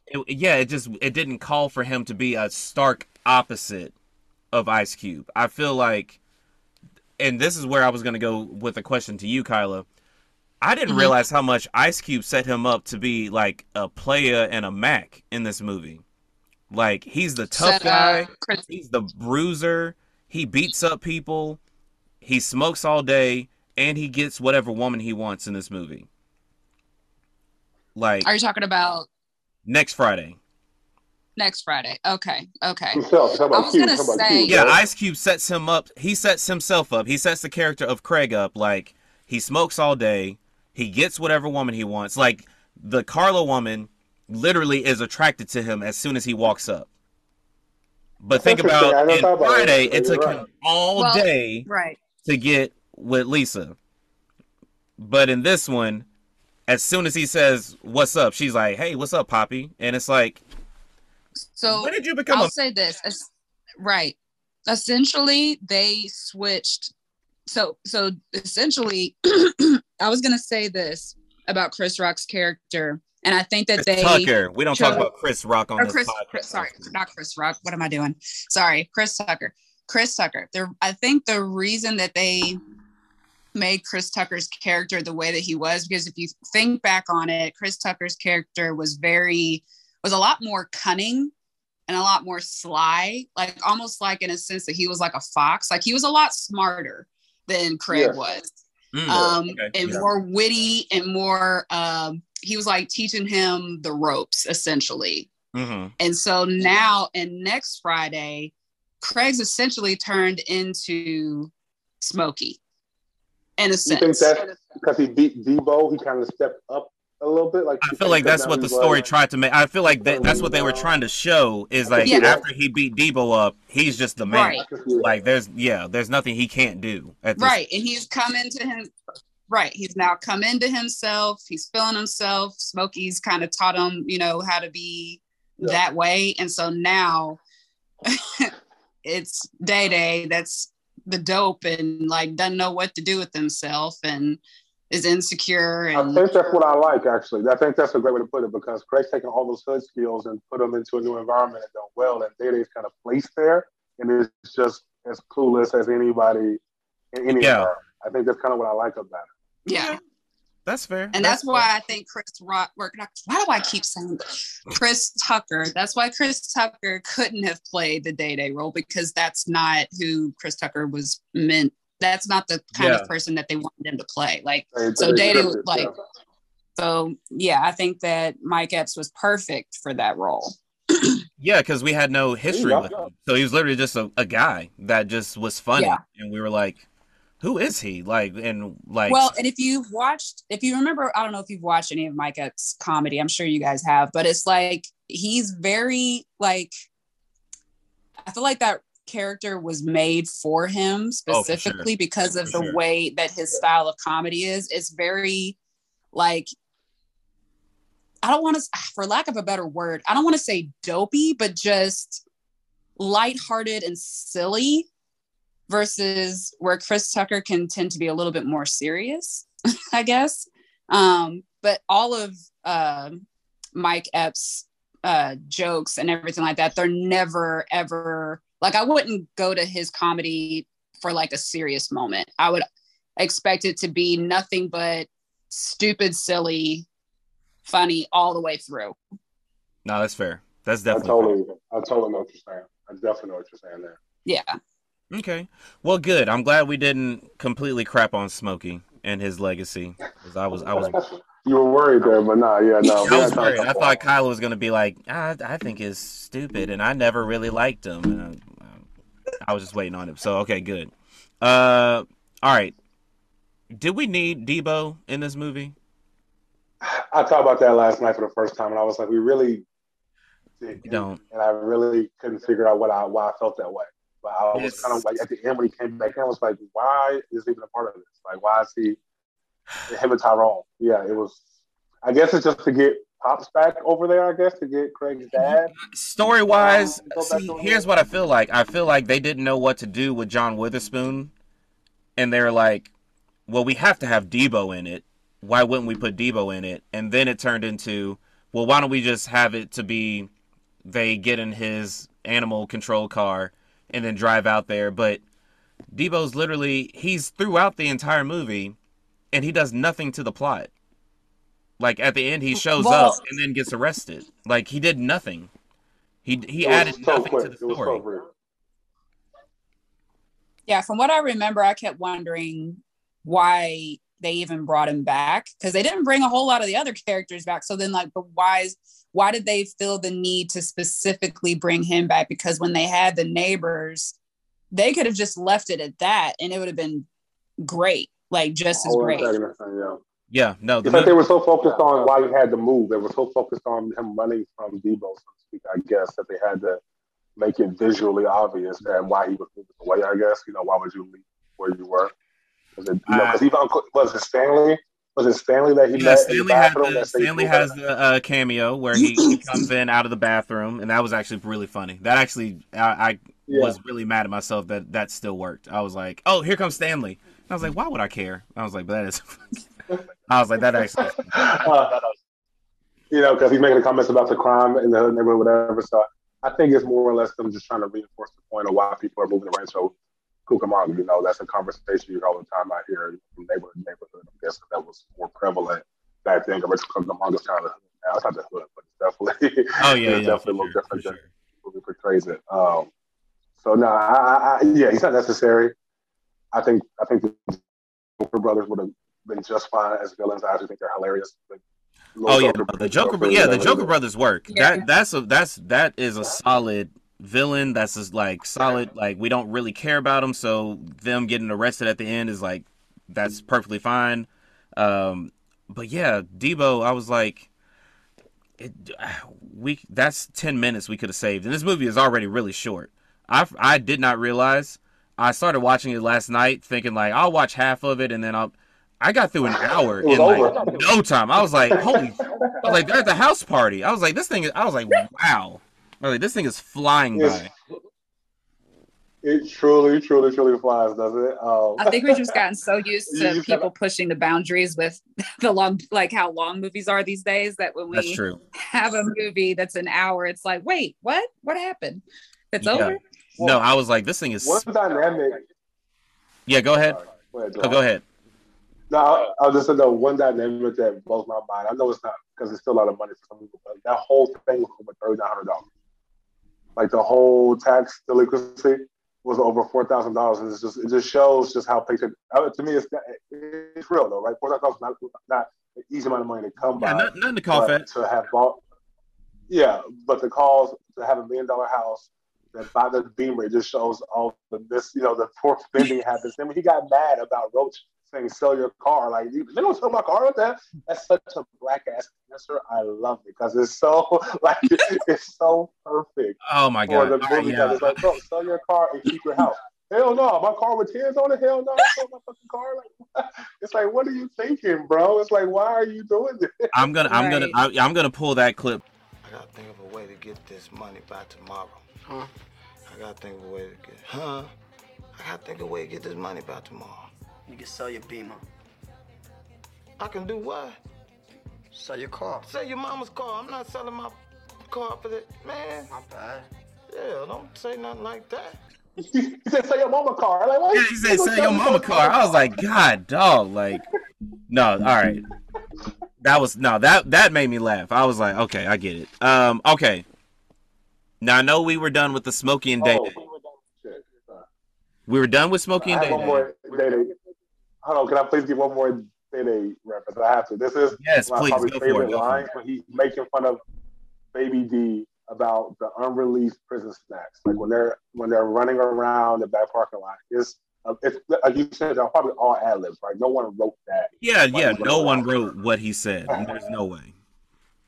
it, yeah, it just it didn't call for him to be a stark opposite of Ice Cube. I feel like and this is where I was going to go with a question to you, Kyla. I didn't Mhm. realize how much Ice Cube set him up to be like a player and a Mac in this movie. Like he's the tough guy, he's the bruiser, he beats up people, he smokes all day, and he gets whatever woman he wants in this movie. Like are you talking about next Friday. next Friday? Okay, okay. Himself. I was Cube, gonna say- Cube, Yeah, right? Ice Cube sets him up. He sets himself up. He sets the character of Craig up. Like he smokes all day. He gets whatever woman he wants. Like the Carla woman literally is attracted to him as soon as he walks up. But That's think about never in about Friday, that. it took You're him all Well- day Right. to get with Lisa. But in this one, as soon as he says, What's up? She's like, Hey, what's up, Poppy? And it's like, So When did you become I'll a say this. es- Right. Essentially, they switched. So, so essentially, I was gonna say this about Chris Rock's character, and I think that Chris they Tucker? We don't talk about Chris Rock on this Chris, podcast. Chris, sorry, not Chris Rock. What am I doing? Sorry, Chris Tucker. Chris Tucker. The, I think the reason that they made Chris Tucker's character the way that he was, because if you think back on it, Chris Tucker's character was very, was a lot more cunning and a lot more sly, like almost like in a sense that he was like a fox. Like he was a lot smarter than Craig Yes. was Mm, um, okay, and yeah. more witty and more um, he was like teaching him the ropes essentially mhm. and so now and next friday craig's essentially turned into smokey in a You think that's because he beat Debo? He kind of stepped up a little bit. Like I feel like that's what the story tried to make. I feel like that, that's what they were trying to show is like Yeah. after he beat Debo up, he's just the man. Right. Like there's yeah, there's nothing he can't do. At this, right and he's come into him right he's now come into himself he's feeling himself smokey's kind of taught him you know how to be Yeah. that way and so now it's day day that's the dope and like doesn't know what to do with himself and is insecure And- I think that's what I like, actually. I think that's a great way to put it because Craig's taking all those hood skills and put them into a new environment and done well, and Day-Day's kind of placed there and is just as clueless as anybody in any Yeah. I think that's kind of what I like about it. yeah That's fair. And that's, why I think Chris Rock. Why do I keep saying Chris Tucker? That's why Chris Tucker couldn't have played the Day Day role because that's not who Chris Tucker was meant. That's not the kind Yeah. of person that they wanted him to play. Like They- So they Day Day was like- yeah. so, yeah. I think that Mike Epps was perfect for that role. Yeah, because we had no history Yeah, with yeah. him. So he was literally just a, a guy that just was funny. Yeah. And we were like, who is he? Like, and like, well, and if you've watched, if you remember, I don't know if you've watched any of micah's comedy. I'm sure you guys have, but it's like he's very like. I feel like that character was made for him Oh, for sure. specifically because of For the sure. way that his style of comedy is. It's very like. I don't want to, for lack of a better word, I don't want to say dopey, but just lighthearted and silly versus where Chris Tucker can tend to be a little bit more serious, I guess. Um, but all of uh, Mike Epps' uh, jokes and everything like that, they're never ever like I wouldn't go to his comedy for like a serious moment. I would expect it to be nothing but stupid, silly, funny all the way through. no, that's fair. That's I definitely fair. I totally know what you're saying. I definitely know what you're saying there. Yeah. Okay. Well, good. I'm glad we didn't completely crap on Smokey and his legacy. 'Cause I was, I was, you were worried there, but nah, yeah, no. I was worried. I thought Kyla was gonna be like, I, I think is stupid, and I never really liked him. And I, I was just waiting on him. So okay, good. Uh, all right. Did we need Debo in this movie? I talked about that last night for the first time, and I was like, we really. We don't. And I really couldn't figure out what I why I felt that way. But I was kind of like at the end when he came back in, I was like, why is he even a part of this? Like, why is he him and Tyrone? Yeah, it was. I guess it's just to get pops back over there. I guess to get Craig's dad. Story wise, Um, see, here's what I feel like. I feel like they didn't know what to do with John Witherspoon, and they're like, "Well, we have to have Debo in it. Why wouldn't we put Debo in it?" And then it turned into, "Well, why don't we just have it to be they get in his animal control car and then drive out there?" But Debo's literally he's throughout the entire movie, and he does nothing to the plot. Like at the end, he shows Well- up and then gets arrested. Like he did nothing. He he added so nothing quick. to the It so story. Yeah, from what I remember, I kept wondering why they even brought him back because they didn't bring a whole lot of the other characters back. So then, like, but why is why did they feel the need to specifically bring him back? Because when they had the neighbors, they could have just left it at that, and it would have been great, like just as great. antagonist yeah. Yeah, no, the It's like they were so focused on why he had to move. They were so focused on him running from Debo, so to speak, I guess, that they had to make it visually obvious and why he was moving away, I guess. You know, why would you leave where you were? Was it, you know, because even Uncle, was it Stanley? Was it Stanley that he yeah, met in Stanley the had bathroom? the that said he Stanley has back? the uh, cameo where he, he comes in out of the bathroom, and that was actually really funny. That actually, I, I Yeah. was really mad at myself that that still worked. I was like, oh, here comes Stanley. And I was like, why would I care? I was like, but that is. I was like, that actually. Uh, you know, because he's making the comments about the crime in the neighborhood, whatever. So I think it's more or less them just trying to reinforce the point of why people are moving around so Cucamonga. You know, that's a conversation you hear all the time out here from neighborhood to neighborhood. I guess that was more prevalent back then. Because Cucamonga's kind of now it's not the hood, but it's definitely Oh yeah, it's yeah, definitely for a little sure, different for than sure. the movie portrays it. Um, so no, I, I, I, yeah, he's not necessary. I think I think the Joker brothers would have been just fine as villains. I actually think they're hilarious. Like, Oh yeah, no, the Joker, Joker, yeah, the. Joker brothers work. Yeah. That that's a that's that is a solid villain. That's just like solid. Like we don't really care about them, so them getting arrested at the end is like that's perfectly fine. Um, but yeah, Debo, I was like, it, we that's ten minutes we could have saved, and this movie is already really short. I I did not realize. I started watching it last night, thinking like I'll watch half of it, and then I'll. I got through an hour in like no time. I was like, holy! I was like, they're at the house party. I was like, this thing. Is, I was like, wow. I like, this thing is flying It's- by. It truly, truly, truly flies, doesn't it? Um, I think we've just gotten so used You to just people pushing the boundaries with the long, like how long movies are these days. That when we true. have a movie that's an hour, it's like, wait, what? What happened? It's Yeah. over. no, I was like, this thing is. one dynamic. Yeah, go ahead. Sorry, go ahead, Oh, go ahead. No, I, I just said the one dynamic that blows my mind. I know it's not because it's still a lot of money for some people, but that whole thing was over thirty nine hundred dollars. Like the whole tax delinquency was over four thousand dollars, and it's just it just shows just how patient. uh, To me, it's it's real though, right? Four thousand dollars not not an easy amount of money to come Yeah, by. not, nothing to cough but at. to have bought. Yeah, but the calls to have a million dollar house that buy the Beamer it just shows all the this you know the poor spending habits. And he got mad about Roach saying sell your car, like you- they don't sell my car with that. That's such a black ass answer. I love it because it's so like it's so perfect Oh my for god. the oh, movie. Yeah. that It's like, bro, sell your car and keep your house. Hell no, my car with tears on it. Hell no, I sold my fucking car. Like, it's like, what are you thinking, bro? It's like, why are you doing this? I'm gonna I'm gonna I, I'm gonna pull that clip. I gotta think of a way to get this money by tomorrow. Huh? I gotta think of a way to get, huh? I gotta think of a way to get this money by tomorrow. You can sell your Beamer. I can do what? Sell your car. Sell your mama's car. I'm not selling my car for that. Man, Not bad. yeah, don't say nothing like that. he said, sell your mama car. Like, what? Yeah, he said sell your mama car. I was like, God, dog, like, no, all right. That was no, that that made me laugh. I was like, okay, I get it. Um, okay. Now I know we were done with the Smokey and Day Oh, Day. shit. Sorry. We were done with Smokey and have Day one Day. more Day Day. Hold on, can I please get one more Day Day reference? I have to. This is Yes, my please probably go for it. favorite line when he's making fun of Baby D about the unreleased prison snacks. Like when they're when they're running around the back parking lot. It's uh, it's like you said, they're probably all ad libs, right? No one wrote that. Yeah, yeah. No one wrote what he said. There's no way.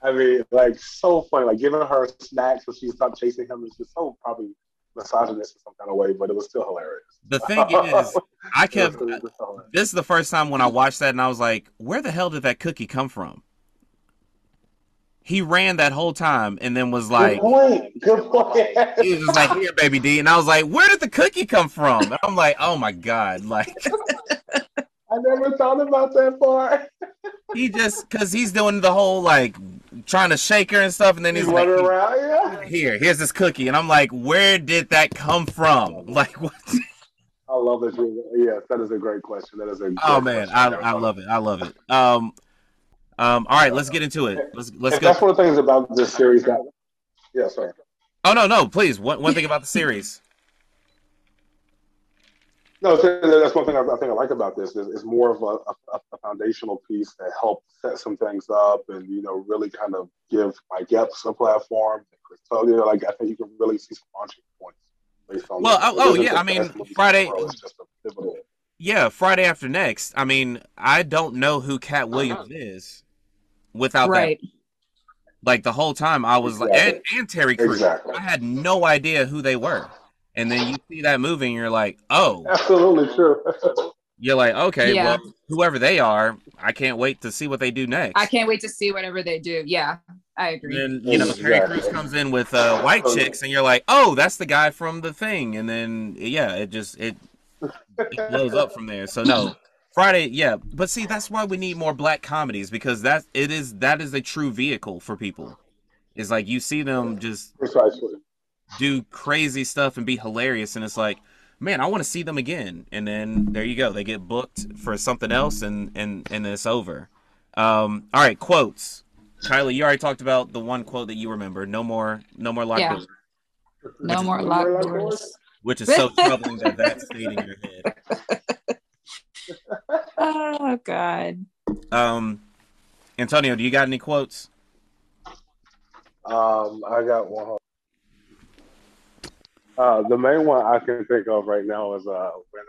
I mean, like so funny. Like giving her snacks when she stopped chasing him is just so probably misogynist in some kind of way, but it was still hilarious. The thing is, I kept. It was- it was so hilarious. This is the first time when I watched that, and I was like, "Where the hell did that cookie come from?" He ran that whole time, and then was like, Good point. Good point. he was just like, "Here, baby D," and I was like, "Where did the cookie come from?" And I'm like, "Oh my god!" Like I never thought about that part. he just because he's doing the whole like trying to shake her and stuff, and then He's he's like, around, yeah. "Here, here's this cookie," and I'm like, "Where did that come from?" Like what? I love that. you- Yes, that is a great question. That is a. Great Oh man, question. I I love it. I love it. Um, um. All right, let's get into it. Let's let's And go. that's one of the things about this series that. Yeah, sorry. Oh no, no, please. One one thing about the series. No, that's one thing I, I think I like about this is it's more of a, a, a foundational piece that helps set some things up and you know really kind of give Mike Epps a platform. Chris Tucker, like I think you can really see some launching points based on. Well, this. oh- oh, yeah, I mean, best movie in the Friday- just a. Yeah, Friday after next. I mean, I don't know who Katt uh-huh. Williams is without right. that. Like the whole time, I was like, and, and Terry Crews. Exactly. I had no idea who they were. And then you see that movie, and you're like, oh, Absolutely true. you're like, okay, Yeah. well, whoever they are, I can't wait to see what they do next. I can't wait to see whatever they do. Yeah, I agree. And then you know Terry Exactly. Crews comes in with uh, white chicks, and you're like, oh, that's the guy from the thing. And then yeah, it just it, it blows up from there. So no, Friday, yeah. But see, that's why we need more black comedies because that it is that is a true vehicle for people. It's like you see them just Precisely. Do crazy stuff and be hilarious, and it's like, man, I want to see them again. And then there you go, they get booked for something else, and and and it's over. Um, all right, quotes. Kylie, you already talked about the one quote that you remember. No more, no more locked Yeah. doors, no more Remember locked that doors. which is so troubling that that stayed in your head. Oh God. Um, Antonio, do you got any quotes? Um, I got one. Uh, the main one I can think of right now is uh, when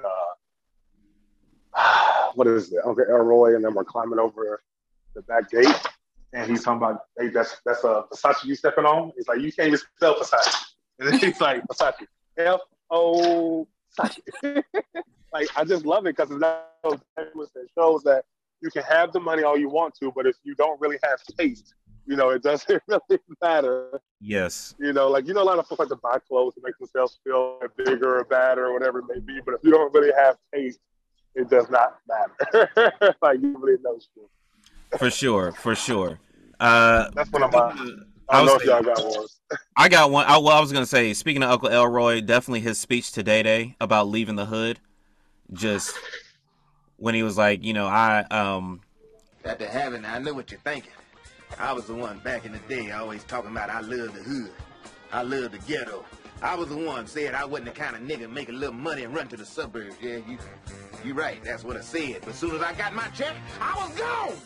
uh, what is it? Uncle Elroy and them are climbing over the back gate, and he's talking about, "Hey, that's that's a Versace you stepping on." He's like, "You can't even spell Versace," and then he's like, "Versace, F O Versace." like I just love it because that shows that you can have the money all you want to, but if you don't really have taste, you know, it doesn't really matter. Yes. You know, like you know, a lot of folks like to buy clothes to make themselves feel bigger or badder or whatever it may be. But if you don't really have taste, it does not matter. like you really know shit. For sure, for sure. Uh, That's one of my. I I don't know was if y'all got one. I got one. I, well, I was gonna say, speaking of Uncle Elroy, definitely his speech to Day Day about leaving the hood, just when he was like, you know, I um After having, I know what you're thinking. I was the one back in the day always talking about I love the hood. I love the ghetto. I was the one said I wasn't the kind of nigga make a little money and run to the suburbs. Yeah, you, you right. That's what I said. But as soon as I got my check, I was gone.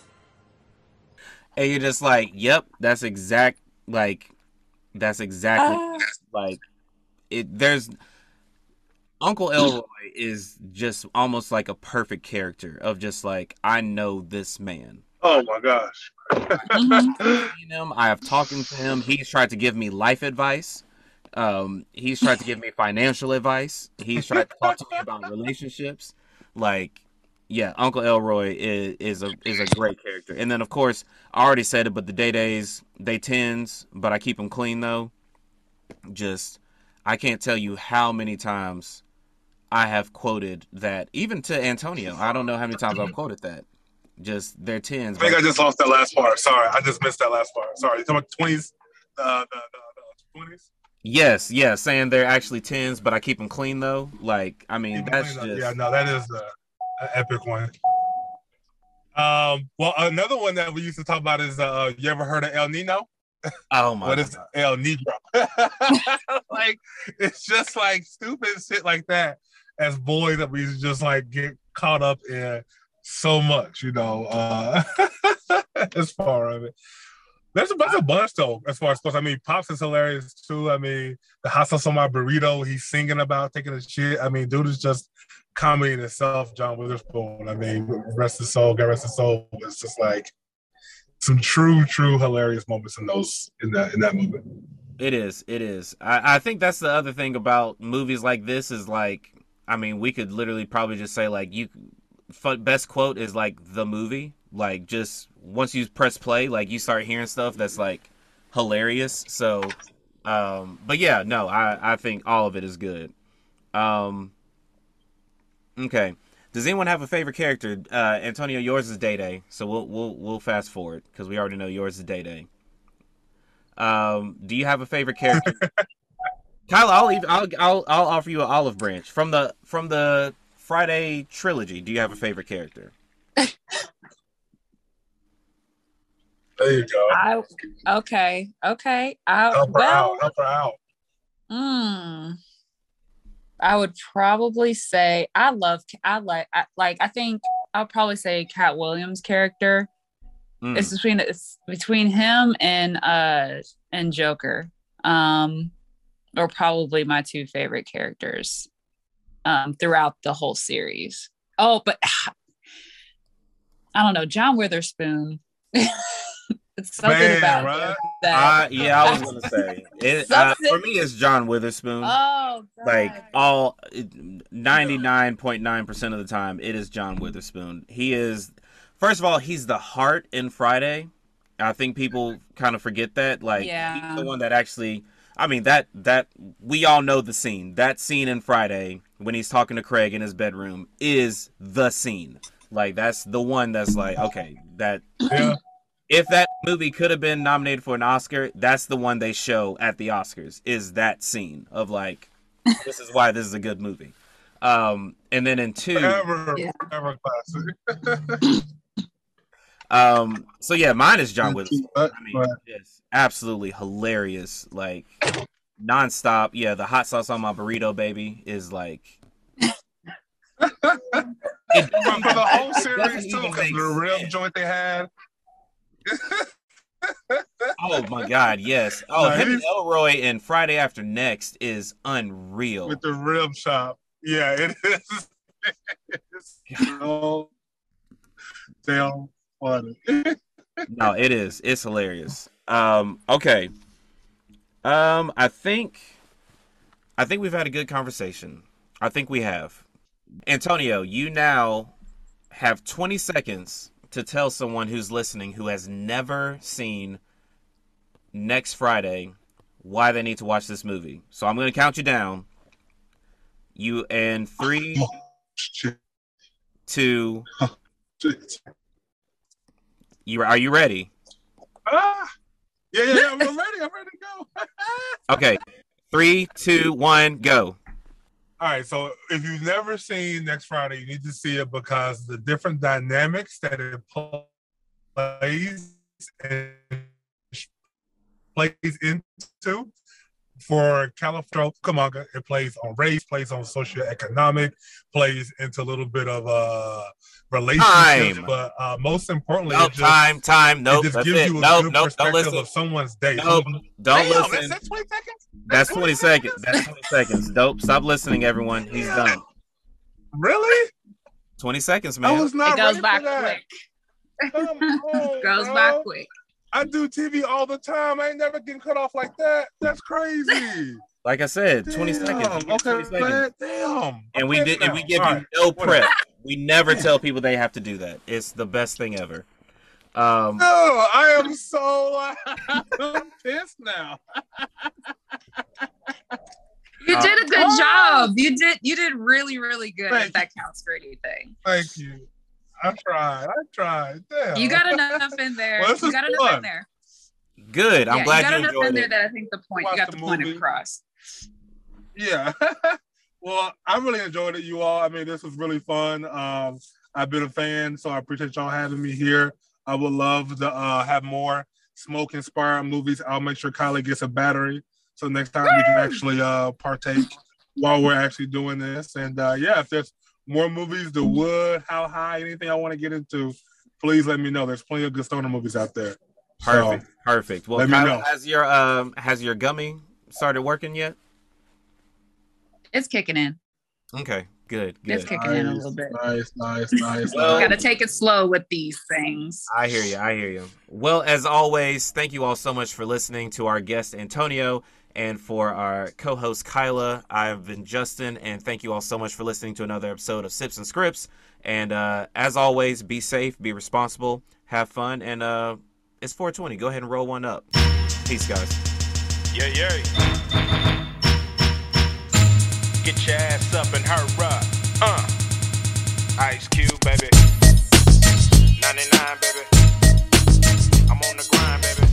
and you're just like, yep, that's exact like that's exactly Ah. like it there's Uncle Elroy is just almost like a perfect character of just like I know this man. Oh my gosh. Mhm. seen him. I have talking to him. He's tried to give me life advice. Um, he's tried to give me financial advice. He's tried to talk to me about relationships. Like, yeah, Uncle Elroy is, is a is a great character. And then of course, I already said it, but the Day Days they tens, but I keep them clean though. Just, I can't tell you how many times I have quoted that, even to Antonio. I don't know how many times I've quoted that. Just their tens. I think I just lost that last part. Sorry, I just missed that last part. Sorry, you talking about twenties, uh, the the twenties. Yes, yeah, saying they're actually tens, but I keep them clean though. Like, I mean, that's just yeah, no, that is an epic one. Um, well, another one that we used to talk about is uh, you ever heard of El Nino? oh my. God. What is El Negro? like, it's just like stupid shit like that. As boys, that we just like get caught up in so much, you know. Uh, as far of it, there's a, there's a bunch though. As far as sports, I mean, Pops is hilarious too. I mean, the sauce on my burrito, he's singing about taking a shit. I mean, dude is just comedy in itself. John Witherspoon. I mean, rest his soul, God rest his soul. It's just like some true, true hilarious moments in those in that in that movie. It is. It is. I, I think that's the other thing about movies like this is like, I mean, we could literally probably just say like you, f- best quote is like the movie. Like just once you press play, like you start hearing stuff that's like hilarious. So, um, but yeah, no, I I think all of it is good. Um, okay. Does anyone have a favorite character? Uh, Antonio, yours is Day Day, so we'll we'll we'll fast forward because we already know yours is Day Day. Um, do you have a favorite character? Kyle, I'll, leave, I'll I'll I'll offer you an olive branch from the from the Friday trilogy. Do you have a favorite character? There you go. I okay, okay. I Help her well, out. Help her out. Hmm. I would probably say I love I like I, like I think I'll probably say Katt Williams' character. Mm. It's between it's between him and uh and Joker. Um or probably my two favorite characters um throughout the whole series. Oh, but I don't know, John Witherspoon. it's something Man, about right? him that Uh, yeah, I was gonna say it. Uh, for me, it's John Witherspoon. Oh, like all ninety nine point nine percent of the time, it is John Witherspoon. He is first of all, he's the heart in Friday. I think people kind of forget that. Like Yeah. he's the one that actually. I mean that that we all know the scene. That scene in Friday when he's talking to Craig in his bedroom is the scene. Like that's the one that's like okay that Yeah. if that movie could have been nominated for an Oscar, that's the one they show at the Oscars. Is that scene of like, this is why this is a good movie. Um, and then in two, Ever, Yeah. ever classic. um, so yeah, mine is John Witherspoon. But- I mean, but- it's absolutely hilarious, like nonstop. Yeah, the hot sauce on my burrito, baby, is like. it But for the whole series too, because the rib sense. joint they had. Oh my God, yes. Oh, No, him and Elroy in Friday After Next is unreal. with the rib shop, Yeah, it is. it's so damn funny. no, it is. It's hilarious. Um, okay. Um, I think I think we've had a good conversation. I think we have. Antonio, you now have 20 seconds to tell someone who's listening who has never seen next Friday why they need to watch this movie. So I'm going to count you down. You and three, two, you are you ready? Ah, yeah, yeah, yeah. I'm ready. I'm ready to go. Okay. Three, two, one, go. All right, so if you've never seen Next Friday, you need to see it because the different dynamics that it plays and plays into for California Cucamonga, it plays on race, plays on socioeconomic, plays into a little bit of uh relationships, Time. but uh, most importantly, Nope, it just, time, time. Nope, it just that's gives it. you a Nope, good nope, don't perspective listen. of someone's day. Nope, don't Damn, listen. That's 20 seconds? That's 20 seconds. That's 20 seconds. Dope. Stop listening, everyone. He's done. Really? 20 seconds, I man. was not it goes ready by for that. quick. Come on, Goes bro. by quick. I do TV all the time. I ain't never getting cut off like that. That's crazy. Like I said, 20 seconds. You get 20 Okay, seconds. man. Damn. And we Okay, did and we give All you right. no Whatever. prep. We never tell people they have to do that. It's the best thing ever. Um No, I am so I'm pissed now. You did a good oh. job. You did you did really, really good Thank if that counts for anything. Thank you. I tried. I tried. Damn. You got enough in there. Well, this you is got enough fun. in there. good. I'm yeah, glad you got you enough enjoyed in there it. that I think the point Watch you got the the, point across. Yeah. well, I really enjoyed it, you all. I mean, this was really fun. Um, I've been a fan, so I appreciate y'all having me here. I would love to uh, have more smoke inspired movies. I'll make sure Kylie gets a battery so next time we can actually uh, partake while we're actually doing this. And uh, yeah, if there's more movies, The Wood, How High, anything I want to get into, please let me know. There's plenty of good stoner movies out there. Perfect. Perfect. Well, let me know. has your um has your gummy started working yet? It's kicking in. Okay. Good. Good. It's kicking in a little bit. Nice, nice, nice. Well- Gotta take it slow with these things. I hear you. I hear you. Well, as always, thank you all so much for listening to our guest Antonio and for our co host, Kyla, I've been Justin, and thank you all so much for listening to another episode of Sips and Scripts. And uh, as always, be safe, be responsible, have fun, and uh, it's 420. Go ahead and roll one up. Peace, guys. Yeah, yeah. Get your ass up and hurry up. Uh. Ice Cube, baby. 99, baby. I'm on the grind, baby.